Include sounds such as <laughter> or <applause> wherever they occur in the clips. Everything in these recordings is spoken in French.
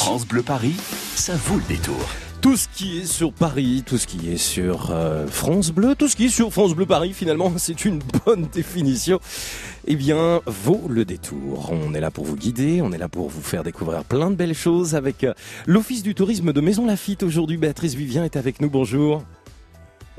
France Bleu Paris, ça vaut le détour. Tout ce qui est sur Paris, tout ce qui est sur euh, France Bleu, tout ce qui est sur France Bleu Paris, finalement, <laughs> c'est une bonne définition. Eh bien, vaut le détour. On est là pour vous guider, on est là pour vous faire découvrir plein de belles choses avec euh, l'Office du tourisme de Maison Lafitte. Aujourd'hui, Béatrice Vivien est avec nous. Bonjour.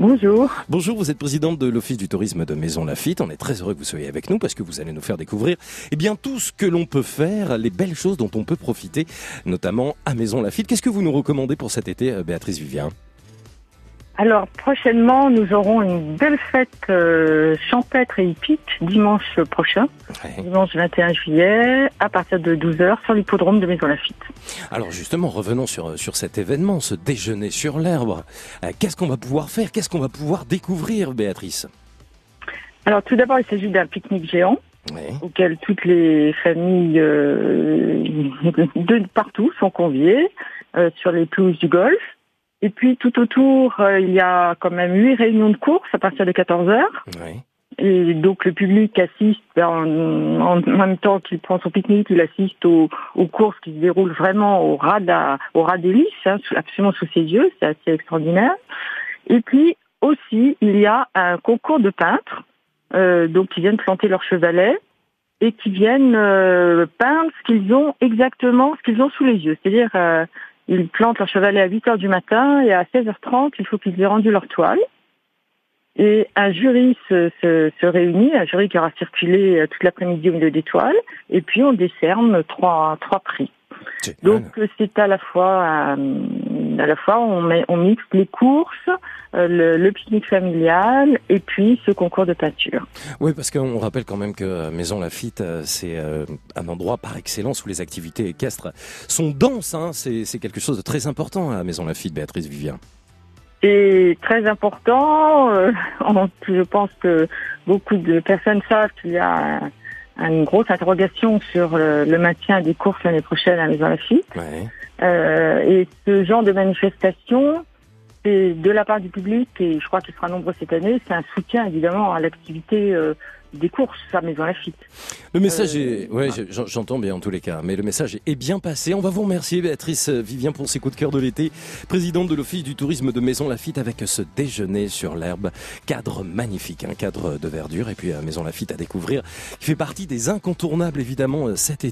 Bonjour. Bonjour, vous êtes présidente de l'Office du tourisme de Maison Lafitte. On est très heureux que vous soyez avec nous parce que vous allez nous faire découvrir eh bien, tout ce que l'on peut faire, les belles choses dont on peut profiter, notamment à Maison Lafitte. Qu'est-ce que vous nous recommandez pour cet été, euh, Béatrice Vivien? Alors prochainement, nous aurons une belle fête euh, champêtre et hippique dimanche prochain, Ouais. dimanche 21 juillet, à partir de 12h sur l'hippodrome de Maison Lafitte. Alors justement, revenons sur, sur cet événement, ce déjeuner sur l'herbe. Euh, Qu'est-ce qu'on va pouvoir faire? Qu'est-ce qu'on va pouvoir découvrir, Béatrice? Alors tout d'abord, il s'agit d'un pique-nique géant auquel toutes les familles euh, <laughs> de partout sont conviées euh, sur les pelouses du golf. Et puis tout autour, euh, il y a quand même huit réunions de course à partir de 14 heures. Ouais. Et donc le public assiste en, en même temps qu'il prend son pique-nique, il assiste aux, aux courses qui se déroulent vraiment au ras, au ras des hein, absolument sous ses yeux, c'est assez extraordinaire. Et puis aussi, il y a un concours de peintres, euh, donc qui viennent planter leur chevalet et qui viennent euh, peindre ce qu'ils ont exactement, ce qu'ils ont sous les yeux. C'est-à-dire, euh, ils plantent leur chevalet à 8 heures du matin et à 16h30, il faut qu'ils aient rendu leur toile. Et un jury se, se, se réunit, un jury qui aura circulé euh, toute l'après-midi au milieu des toiles, et puis on décerne trois, trois prix. Génial. Donc euh, c'est à la fois, euh, à la fois on, met, on mixe les courses, euh, le, le pique-nique familial, et puis ce concours de peinture. Oui, parce qu'on rappelle quand même que Maison Lafitte, euh, c'est euh, un endroit par excellence où les activités équestres sont denses. Hein. C'est quelque chose de très important à Maison Lafitte, Béatrice Vivien. C'est très important. euh, <laughs> je pense que beaucoup de personnes savent qu'il y a une grosse interrogation sur le, le maintien des courses l'année prochaine à Maison Lafitte. Ouais. Euh, et ce genre de manifestation, c'est de la part du public, et je crois qu'il sera nombreux cette année, c'est un soutien évidemment à l'activité euh, des courses à Maison Lafitte. Le message Euh, est, ouais, je- j'en- j'entends bien en tous les cas, mais le message est bien passé. On va vous remercier, Béatrice Vivien, pour ces coups de cœur de l'été, présidente de l'Office du tourisme de Maison Lafitte, avec ce déjeuner sur l'herbe, cadre magnifique, un cadre de verdure, et puis euh, Maison Lafitte à découvrir, qui fait partie des incontournables évidemment euh, cet été.